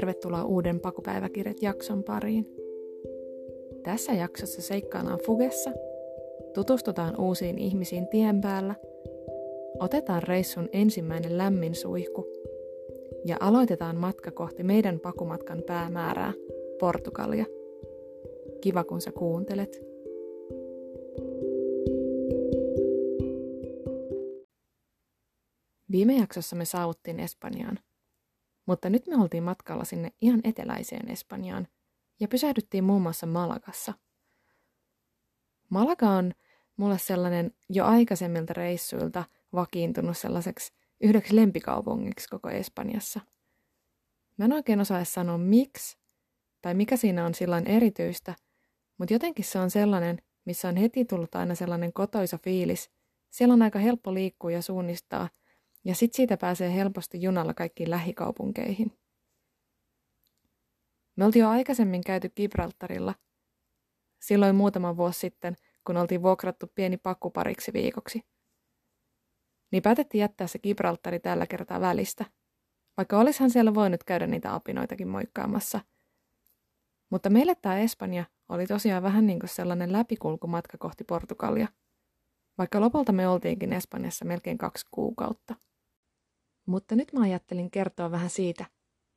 tervetuloa uuden Pakupäiväkirjat jakson pariin. Tässä jaksossa seikkaillaan Fugessa, tutustutaan uusiin ihmisiin tien päällä, otetaan reissun ensimmäinen lämmin suihku ja aloitetaan matka kohti meidän pakumatkan päämäärää, Portugalia. Kiva kun sä kuuntelet. Viime jaksossa me saavuttiin Espanjaan – mutta nyt me oltiin matkalla sinne ihan eteläiseen Espanjaan ja pysähdyttiin muun muassa Malagassa. Malaga on mulle sellainen jo aikaisemmilta reissuilta vakiintunut sellaiseksi yhdeksi lempikaupungiksi koko Espanjassa. Mä en oikein osaa sanoa miksi tai mikä siinä on silloin erityistä, mutta jotenkin se on sellainen, missä on heti tullut aina sellainen kotoisa fiilis. Siellä on aika helppo liikkua ja suunnistaa – ja sitten siitä pääsee helposti junalla kaikkiin lähikaupunkeihin. Me oltiin jo aikaisemmin käyty Gibraltarilla. Silloin muutama vuosi sitten, kun oltiin vuokrattu pieni pakku pariksi viikoksi. Niin päätettiin jättää se Gibraltari tällä kertaa välistä. Vaikka olisihan siellä voinut käydä niitä apinoitakin moikkaamassa. Mutta meille tämä Espanja oli tosiaan vähän niin kuin sellainen läpikulkumatka kohti Portugalia. Vaikka lopulta me oltiinkin Espanjassa melkein kaksi kuukautta. Mutta nyt mä ajattelin kertoa vähän siitä,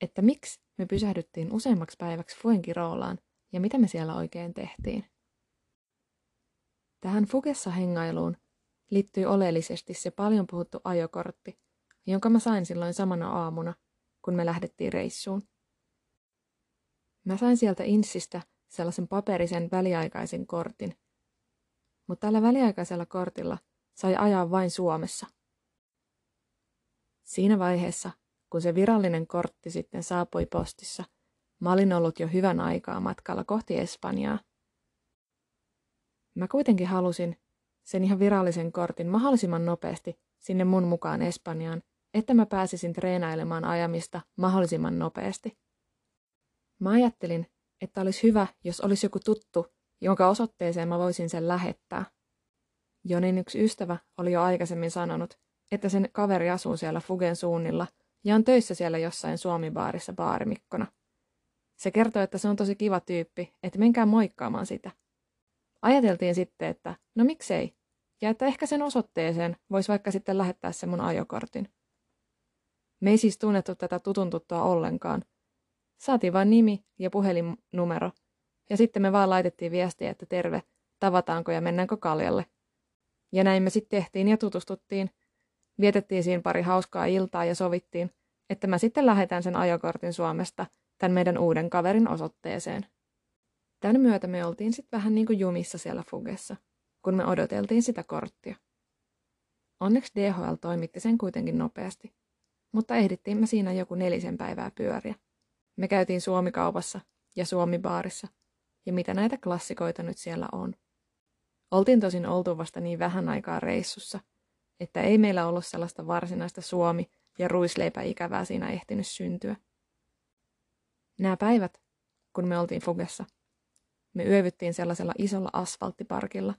että miksi me pysähdyttiin useammaksi päiväksi Fuengirolaan ja mitä me siellä oikein tehtiin. Tähän Fugessa hengailuun liittyy oleellisesti se paljon puhuttu ajokortti, jonka mä sain silloin samana aamuna, kun me lähdettiin reissuun. Mä sain sieltä Insistä sellaisen paperisen väliaikaisen kortin, mutta tällä väliaikaisella kortilla sai ajaa vain Suomessa – Siinä vaiheessa, kun se virallinen kortti sitten saapui postissa, mä olin ollut jo hyvän aikaa matkalla kohti Espanjaa. Mä kuitenkin halusin sen ihan virallisen kortin mahdollisimman nopeasti sinne mun mukaan Espanjaan, että mä pääsisin treenailemaan ajamista mahdollisimman nopeasti. Mä ajattelin, että olisi hyvä, jos olisi joku tuttu, jonka osoitteeseen mä voisin sen lähettää. Jonin yksi ystävä oli jo aikaisemmin sanonut, että sen kaveri asuu siellä Fugen suunnilla ja on töissä siellä jossain Suomi-baarissa baarimikkona. Se kertoo, että se on tosi kiva tyyppi, että menkää moikkaamaan sitä. Ajateltiin sitten, että no miksei, ja että ehkä sen osoitteeseen voisi vaikka sitten lähettää sen mun ajokortin. Me ei siis tunnettu tätä tutuntuttua ollenkaan. Saatiin vain nimi ja puhelinnumero, ja sitten me vaan laitettiin viestiä, että terve, tavataanko ja mennäänkö kaljalle. Ja näin me sitten tehtiin ja tutustuttiin, Vietettiin siinä pari hauskaa iltaa ja sovittiin, että mä sitten lähetän sen ajokortin Suomesta tämän meidän uuden kaverin osoitteeseen. Tämän myötä me oltiin sitten vähän niin kuin jumissa siellä Fugessa, kun me odoteltiin sitä korttia. Onneksi DHL toimitti sen kuitenkin nopeasti, mutta ehdittiin me siinä joku nelisen päivää pyöriä. Me käytiin Suomikaupassa ja Suomibaarissa, ja mitä näitä klassikoita nyt siellä on. Oltiin tosin oltu vasta niin vähän aikaa reissussa – että ei meillä ollut sellaista varsinaista suomi- ja ruisleipäikävää siinä ehtinyt syntyä. Nämä päivät, kun me oltiin Fugessa, me yövyttiin sellaisella isolla asfalttiparkilla.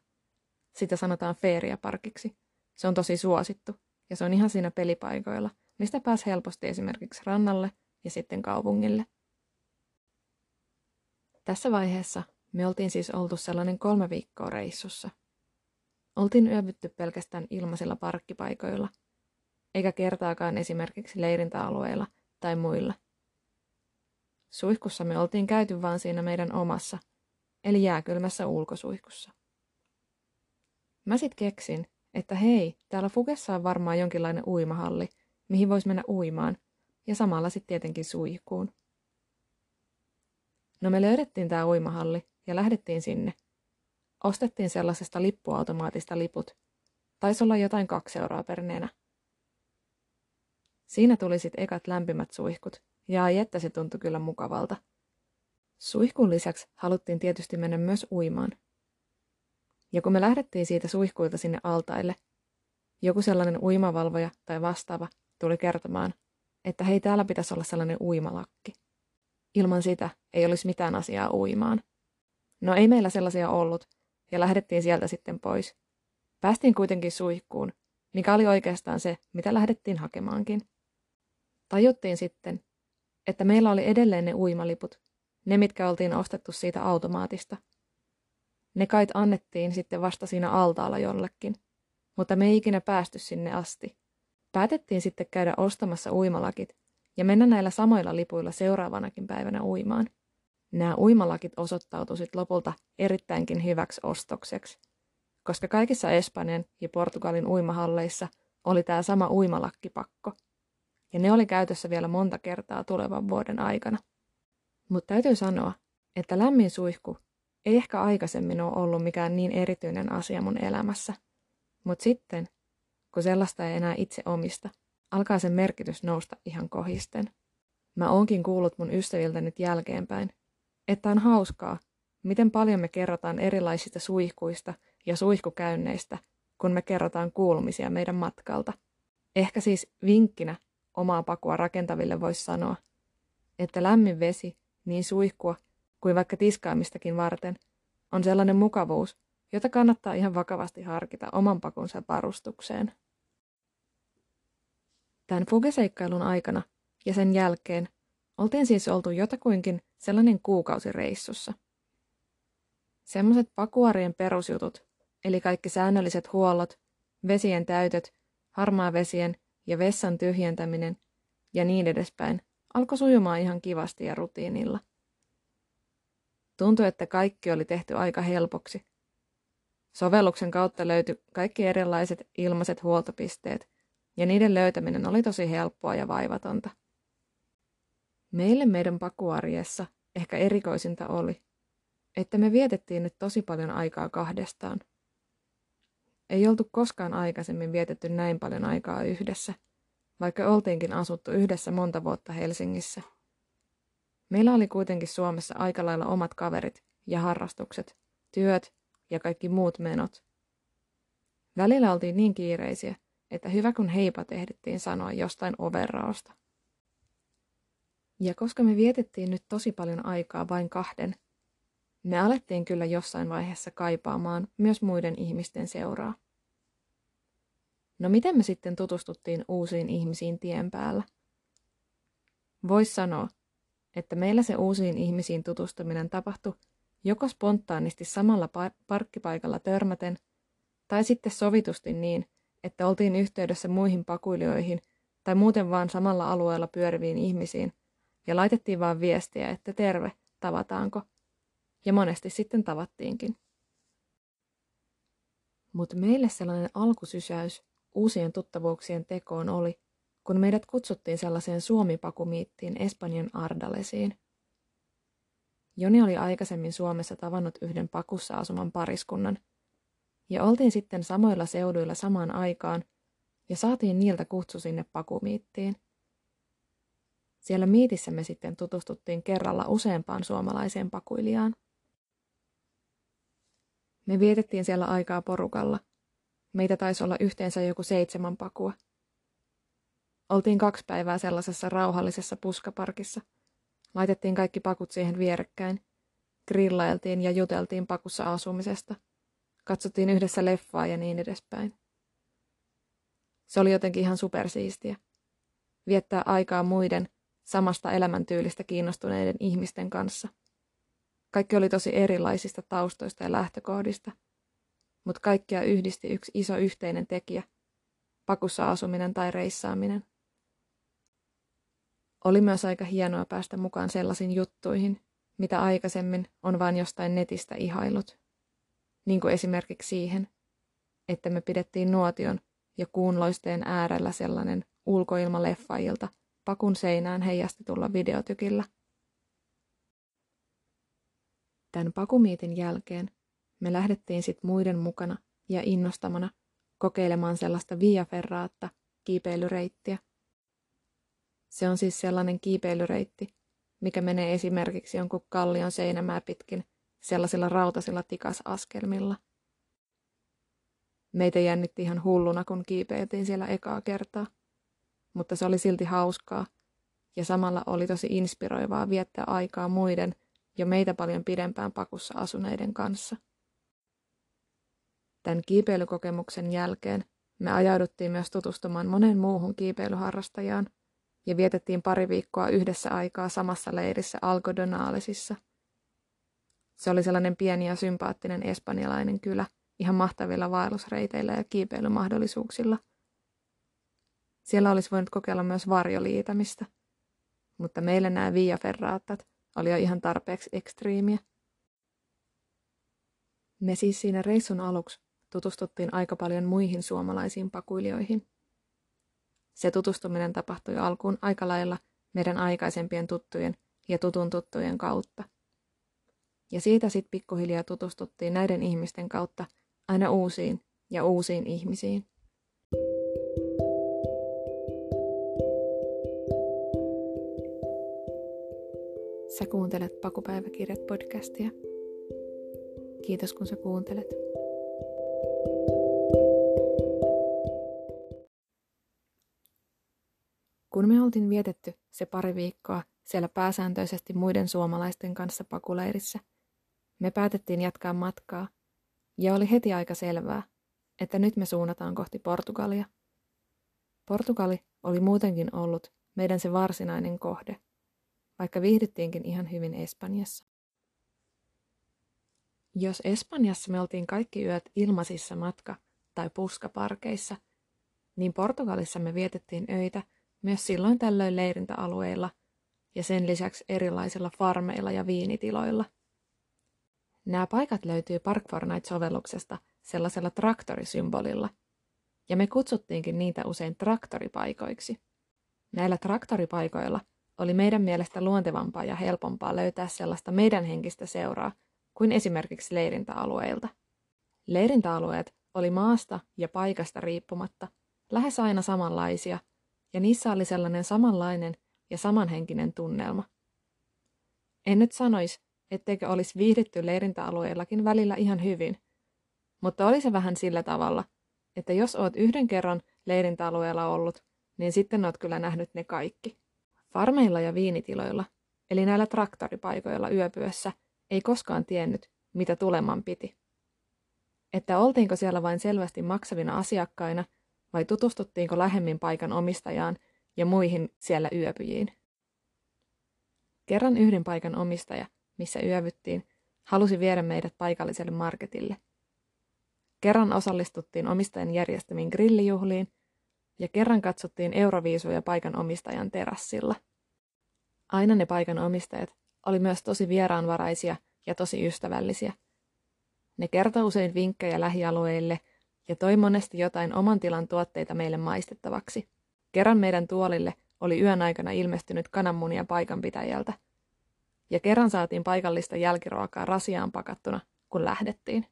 Sitä sanotaan feeriaparkiksi. Se on tosi suosittu ja se on ihan siinä pelipaikoilla, mistä pääs helposti esimerkiksi rannalle ja sitten kaupungille. Tässä vaiheessa me oltiin siis oltu sellainen kolme viikkoa reissussa – Oltiin yövytty pelkästään ilmaisilla parkkipaikoilla, eikä kertaakaan esimerkiksi leirintäalueilla tai muilla. Suihkussa me oltiin käyty vaan siinä meidän omassa, eli jääkylmässä ulkosuihkussa. Mä sit keksin, että hei, täällä Fugessa on varmaan jonkinlainen uimahalli, mihin vois mennä uimaan, ja samalla sitten tietenkin suihkuun. No me löydettiin tämä uimahalli ja lähdettiin sinne, Ostettiin sellaisesta lippuautomaatista liput. Taisi olla jotain kaksi euroa per nenä. Siinä tuli sitten ekat lämpimät suihkut, ja ai että se tuntui kyllä mukavalta. Suihkun lisäksi haluttiin tietysti mennä myös uimaan. Ja kun me lähdettiin siitä suihkuilta sinne altaille, joku sellainen uimavalvoja tai vastaava tuli kertomaan, että hei täällä pitäisi olla sellainen uimalakki. Ilman sitä ei olisi mitään asiaa uimaan. No ei meillä sellaisia ollut, ja lähdettiin sieltä sitten pois. Päästiin kuitenkin suihkuun, mikä oli oikeastaan se, mitä lähdettiin hakemaankin. Tajuttiin sitten, että meillä oli edelleen ne uimaliput, ne mitkä oltiin ostettu siitä automaatista. Ne kait annettiin sitten vasta siinä altaalla jollekin, mutta me ei ikinä päästy sinne asti. Päätettiin sitten käydä ostamassa uimalakit ja mennä näillä samoilla lipuilla seuraavanakin päivänä uimaan. Nämä uimalakit osoittautuivat lopulta erittäinkin hyväksi ostokseksi, koska kaikissa Espanjan ja Portugalin uimahalleissa oli tämä sama uimalakkipakko, ja ne oli käytössä vielä monta kertaa tulevan vuoden aikana. Mutta täytyy sanoa, että lämmin suihku ei ehkä aikaisemmin ole ollut mikään niin erityinen asia mun elämässä. Mutta sitten, kun sellaista ei enää itse omista, alkaa sen merkitys nousta ihan kohisten. Mä oonkin kuullut mun ystäviltä nyt jälkeenpäin, että on hauskaa, miten paljon me kerrotaan erilaisista suihkuista ja suihkukäynneistä, kun me kerrotaan kuulumisia meidän matkalta. Ehkä siis vinkkinä omaa pakua rakentaville voisi sanoa, että lämmin vesi, niin suihkua kuin vaikka tiskaamistakin varten, on sellainen mukavuus, jota kannattaa ihan vakavasti harkita oman pakunsa varustukseen. Tämän fugeseikkailun aikana ja sen jälkeen oltiin siis oltu jotakuinkin sellainen kuukausi reissussa. Semmoiset pakuarien perusjutut, eli kaikki säännölliset huollot, vesien täytöt, harmaa vesien ja vessan tyhjentäminen ja niin edespäin, alkoi sujumaan ihan kivasti ja rutiinilla. Tuntui, että kaikki oli tehty aika helpoksi. Sovelluksen kautta löytyi kaikki erilaiset ilmaiset huoltopisteet, ja niiden löytäminen oli tosi helppoa ja vaivatonta. Meille meidän pakuarjessa ehkä erikoisinta oli, että me vietettiin nyt tosi paljon aikaa kahdestaan. Ei oltu koskaan aikaisemmin vietetty näin paljon aikaa yhdessä, vaikka oltiinkin asuttu yhdessä monta vuotta Helsingissä. Meillä oli kuitenkin Suomessa aika lailla omat kaverit ja harrastukset, työt ja kaikki muut menot. Välillä oltiin niin kiireisiä, että hyvä kun heipat ehdittiin sanoa jostain overraosta. Ja koska me vietettiin nyt tosi paljon aikaa vain kahden, me alettiin kyllä jossain vaiheessa kaipaamaan myös muiden ihmisten seuraa. No miten me sitten tutustuttiin uusiin ihmisiin tien päällä? Vois sanoa, että meillä se uusiin ihmisiin tutustuminen tapahtui joko spontaanisti samalla parkkipaikalla törmäten, tai sitten sovitusti niin, että oltiin yhteydessä muihin pakuilijoihin tai muuten vaan samalla alueella pyöriviin ihmisiin, ja laitettiin vaan viestiä, että terve, tavataanko. Ja monesti sitten tavattiinkin. Mutta meille sellainen alkusysäys uusien tuttavuuksien tekoon oli, kun meidät kutsuttiin sellaiseen suomipakumiittiin Espanjan Ardalesiin. Joni oli aikaisemmin Suomessa tavannut yhden pakussa asuman pariskunnan, ja oltiin sitten samoilla seuduilla samaan aikaan, ja saatiin niiltä kutsu sinne pakumiittiin. Siellä miitissä me sitten tutustuttiin kerralla useampaan suomalaiseen pakuilijaan. Me vietettiin siellä aikaa porukalla. Meitä taisi olla yhteensä joku seitsemän pakua. Oltiin kaksi päivää sellaisessa rauhallisessa puskaparkissa. Laitettiin kaikki pakut siihen vierekkäin. Grillailtiin ja juteltiin pakussa asumisesta. Katsottiin yhdessä leffaa ja niin edespäin. Se oli jotenkin ihan supersiistiä. Viettää aikaa muiden, samasta elämäntyylistä kiinnostuneiden ihmisten kanssa. Kaikki oli tosi erilaisista taustoista ja lähtökohdista, mutta kaikkia yhdisti yksi iso yhteinen tekijä, pakussa asuminen tai reissaaminen. Oli myös aika hienoa päästä mukaan sellaisiin juttuihin, mitä aikaisemmin on vain jostain netistä ihailut. Niin kuin esimerkiksi siihen, että me pidettiin nuotion ja kuunloisteen äärellä sellainen ulkoilmaleffailta pakun seinään heijastetulla videotykillä. Tämän pakumiitin jälkeen me lähdettiin sitten muiden mukana ja innostamana kokeilemaan sellaista via ferraatta kiipeilyreittiä – se on siis sellainen kiipeilyreitti, mikä menee esimerkiksi jonkun kallion seinämää pitkin sellaisilla rautasilla tikasaskelmilla. Meitä jännitti ihan hulluna, kun kiipeiltiin siellä ekaa kertaa, mutta se oli silti hauskaa ja samalla oli tosi inspiroivaa viettää aikaa muiden jo meitä paljon pidempään pakussa asuneiden kanssa. Tämän kiipeilykokemuksen jälkeen me ajauduttiin myös tutustumaan monen muuhun kiipeilyharrastajaan – ja vietettiin pari viikkoa yhdessä aikaa samassa leirissä Algodonaalisissa. Se oli sellainen pieni ja sympaattinen espanjalainen kylä, ihan mahtavilla vaellusreiteillä ja kiipeilymahdollisuuksilla. Siellä olisi voinut kokeilla myös varjoliitämistä, mutta meille nämä Via Ferraattat oli jo ihan tarpeeksi ekstriimiä. Me siis siinä reissun aluksi tutustuttiin aika paljon muihin suomalaisiin pakuilijoihin. Se tutustuminen tapahtui alkuun aika lailla meidän aikaisempien tuttujen ja tutun tuttujen kautta. Ja siitä sitten pikkuhiljaa tutustuttiin näiden ihmisten kautta aina uusiin ja uusiin ihmisiin. Sä kuuntelet Pakupäiväkirjat podcastia. Kiitos kun sä kuuntelet. Kun me oltiin vietetty se pari viikkoa siellä pääsääntöisesti muiden suomalaisten kanssa pakuleirissä, me päätettiin jatkaa matkaa, ja oli heti aika selvää, että nyt me suunnataan kohti Portugalia. Portugali oli muutenkin ollut meidän se varsinainen kohde, vaikka viihdyttiinkin ihan hyvin Espanjassa. Jos Espanjassa me oltiin kaikki yöt ilmaisissa matka- tai puskaparkeissa, niin Portugalissa me vietettiin öitä myös silloin tällöin leirintäalueilla ja sen lisäksi erilaisilla farmeilla ja viinitiloilla. Nämä paikat löytyy Park Fortnite-sovelluksesta sellaisella traktorisymbolilla, ja me kutsuttiinkin niitä usein traktoripaikoiksi. Näillä traktoripaikoilla oli meidän mielestä luontevampaa ja helpompaa löytää sellaista meidän henkistä seuraa kuin esimerkiksi leirintäalueilta. Leirintäalueet oli maasta ja paikasta riippumatta lähes aina samanlaisia, ja niissä oli sellainen samanlainen ja samanhenkinen tunnelma. En nyt sanoisi, etteikö olisi viihdytty leirintäalueillakin välillä ihan hyvin, mutta oli se vähän sillä tavalla, että jos oot yhden kerran leirintäalueella ollut, niin sitten oot kyllä nähnyt ne kaikki. Farmeilla ja viinitiloilla, eli näillä traktoripaikoilla yöpyössä, ei koskaan tiennyt, mitä tuleman piti. Että oltiinko siellä vain selvästi maksavina asiakkaina vai tutustuttiinko lähemmin paikan omistajaan ja muihin siellä yöpyjiin. Kerran yhden paikan omistaja, missä yövyttiin, halusi viedä meidät paikalliselle marketille. Kerran osallistuttiin omistajan järjestämiin grillijuhliin ja kerran katsottiin Euroviisuja paikan omistajan terassilla. Aina ne paikan omistajat oli myös tosi vieraanvaraisia ja tosi ystävällisiä. Ne kertoi usein vinkkejä lähialueille ja toi monesti jotain oman tilan tuotteita meille maistettavaksi. Kerran meidän tuolille oli yön aikana ilmestynyt kananmunia paikanpitäjältä. Ja kerran saatiin paikallista jälkiruokaa rasiaan pakattuna, kun lähdettiin.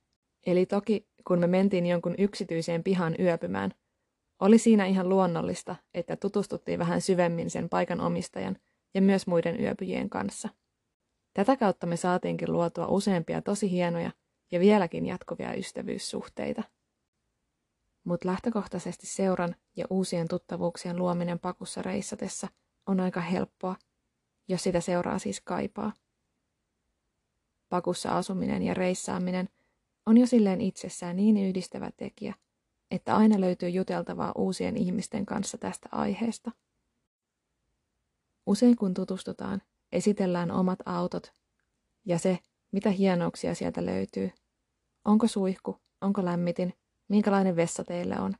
Eli toki, kun me mentiin jonkun yksityiseen pihan yöpymään, oli siinä ihan luonnollista, että tutustuttiin vähän syvemmin sen paikan omistajan ja myös muiden yöpyjien kanssa. Tätä kautta me saatiinkin luotua useampia tosi hienoja ja vieläkin jatkuvia ystävyyssuhteita. Mutta lähtökohtaisesti seuran ja uusien tuttavuuksien luominen pakussa reissatessa on aika helppoa, jos sitä seuraa siis kaipaa. Pakussa asuminen ja reissaaminen on jo silleen itsessään niin yhdistävä tekijä, että aina löytyy juteltavaa uusien ihmisten kanssa tästä aiheesta. Usein kun tutustutaan, esitellään omat autot ja se, mitä hienouksia sieltä löytyy. Onko suihku, onko lämmitin, minkälainen vessa teillä on.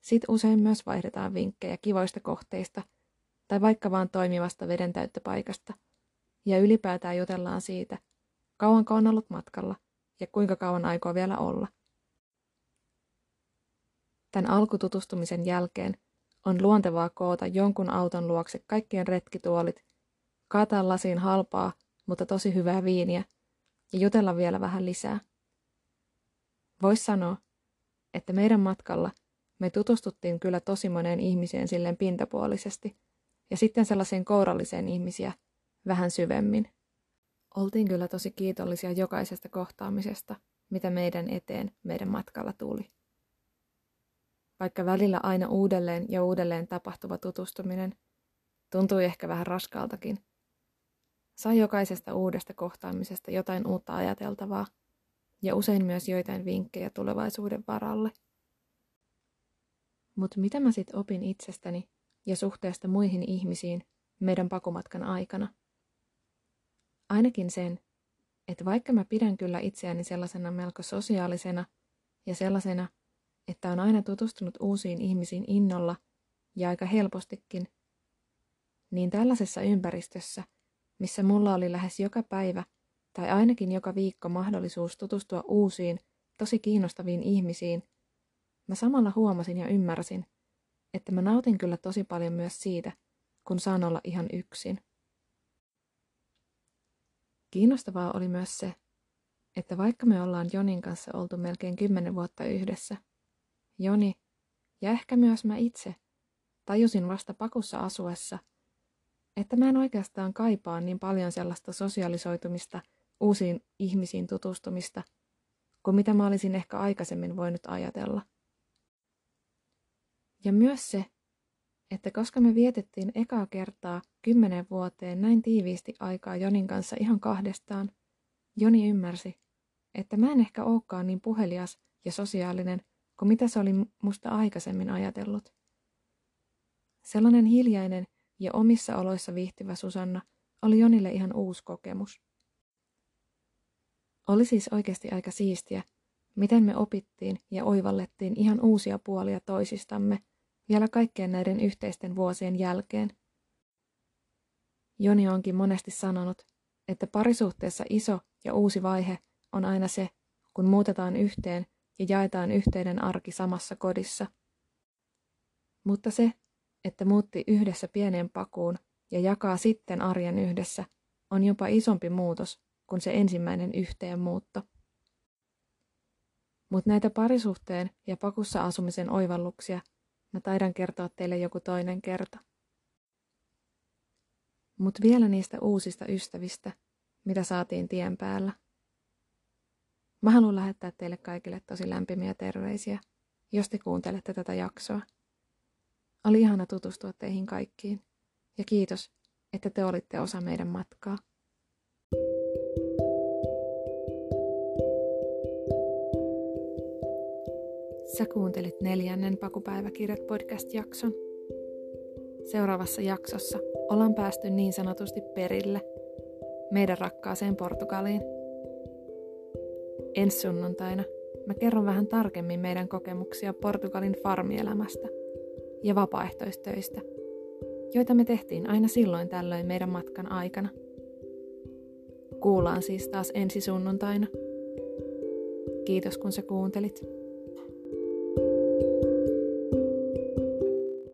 Sitten usein myös vaihdetaan vinkkejä kivoista kohteista tai vaikka vaan toimivasta vedentäyttöpaikasta. Ja ylipäätään jutellaan siitä, kauanko on ollut matkalla ja kuinka kauan aikoo vielä olla. Tämän alkututustumisen jälkeen on luontevaa koota jonkun auton luokse kaikkien retkituolit kaataa lasiin halpaa, mutta tosi hyvää viiniä ja jutella vielä vähän lisää. Vois sanoa, että meidän matkalla me tutustuttiin kyllä tosi moneen ihmiseen silleen pintapuolisesti ja sitten sellaiseen kouralliseen ihmisiä vähän syvemmin. Oltiin kyllä tosi kiitollisia jokaisesta kohtaamisesta, mitä meidän eteen meidän matkalla tuli. Vaikka välillä aina uudelleen ja uudelleen tapahtuva tutustuminen tuntui ehkä vähän raskaaltakin, Sai jokaisesta uudesta kohtaamisesta jotain uutta ajateltavaa ja usein myös joitain vinkkejä tulevaisuuden varalle. Mutta mitä mä sitten opin itsestäni, ja suhteesta muihin ihmisiin meidän pakumatkan aikana. Ainakin sen, että vaikka mä pidän kyllä itseäni sellaisena melko sosiaalisena ja sellaisena, että on aina tutustunut uusiin ihmisiin innolla ja aika helpostikin, niin tällaisessa ympäristössä, missä mulla oli lähes joka päivä tai ainakin joka viikko mahdollisuus tutustua uusiin, tosi kiinnostaviin ihmisiin, mä samalla huomasin ja ymmärsin, että mä nautin kyllä tosi paljon myös siitä, kun saan olla ihan yksin. Kiinnostavaa oli myös se, että vaikka me ollaan Jonin kanssa oltu melkein kymmenen vuotta yhdessä, Joni ja ehkä myös mä itse tajusin vasta pakussa asuessa, että mä en oikeastaan kaipaa niin paljon sellaista sosialisoitumista, uusiin ihmisiin tutustumista, kuin mitä mä olisin ehkä aikaisemmin voinut ajatella. Ja myös se, että koska me vietettiin ekaa kertaa kymmenen vuoteen näin tiiviisti aikaa Jonin kanssa ihan kahdestaan, Joni ymmärsi, että mä en ehkä olekaan niin puhelias ja sosiaalinen kuin mitä se oli musta aikaisemmin ajatellut. Sellainen hiljainen ja omissa oloissa viihtyvä Susanna oli Jonille ihan uusi kokemus. Oli siis oikeasti aika siistiä, miten me opittiin ja oivallettiin ihan uusia puolia toisistamme – vielä kaikkien näiden yhteisten vuosien jälkeen. Joni onkin monesti sanonut, että parisuhteessa iso ja uusi vaihe on aina se, kun muutetaan yhteen ja jaetaan yhteinen arki samassa kodissa. Mutta se, että muutti yhdessä pieneen pakuun ja jakaa sitten arjen yhdessä, on jopa isompi muutos kuin se ensimmäinen yhteenmuutto. Mutta näitä parisuhteen ja pakussa asumisen oivalluksia Mä taidan kertoa teille joku toinen kerta. Mut vielä niistä uusista ystävistä, mitä saatiin tien päällä. Mä haluan lähettää teille kaikille tosi lämpimiä terveisiä, jos te kuuntelette tätä jaksoa. Oli ihana tutustua teihin kaikkiin. Ja kiitos, että te olitte osa meidän matkaa. Sä kuuntelit neljännen Pakupäiväkirjat podcast-jakson. Seuraavassa jaksossa ollaan päästy niin sanotusti perille meidän rakkaaseen Portugaliin. Ensi sunnuntaina mä kerron vähän tarkemmin meidän kokemuksia Portugalin farmielämästä ja vapaaehtoistöistä, joita me tehtiin aina silloin tällöin meidän matkan aikana. Kuullaan siis taas ensi sunnuntaina. Kiitos kun sä kuuntelit.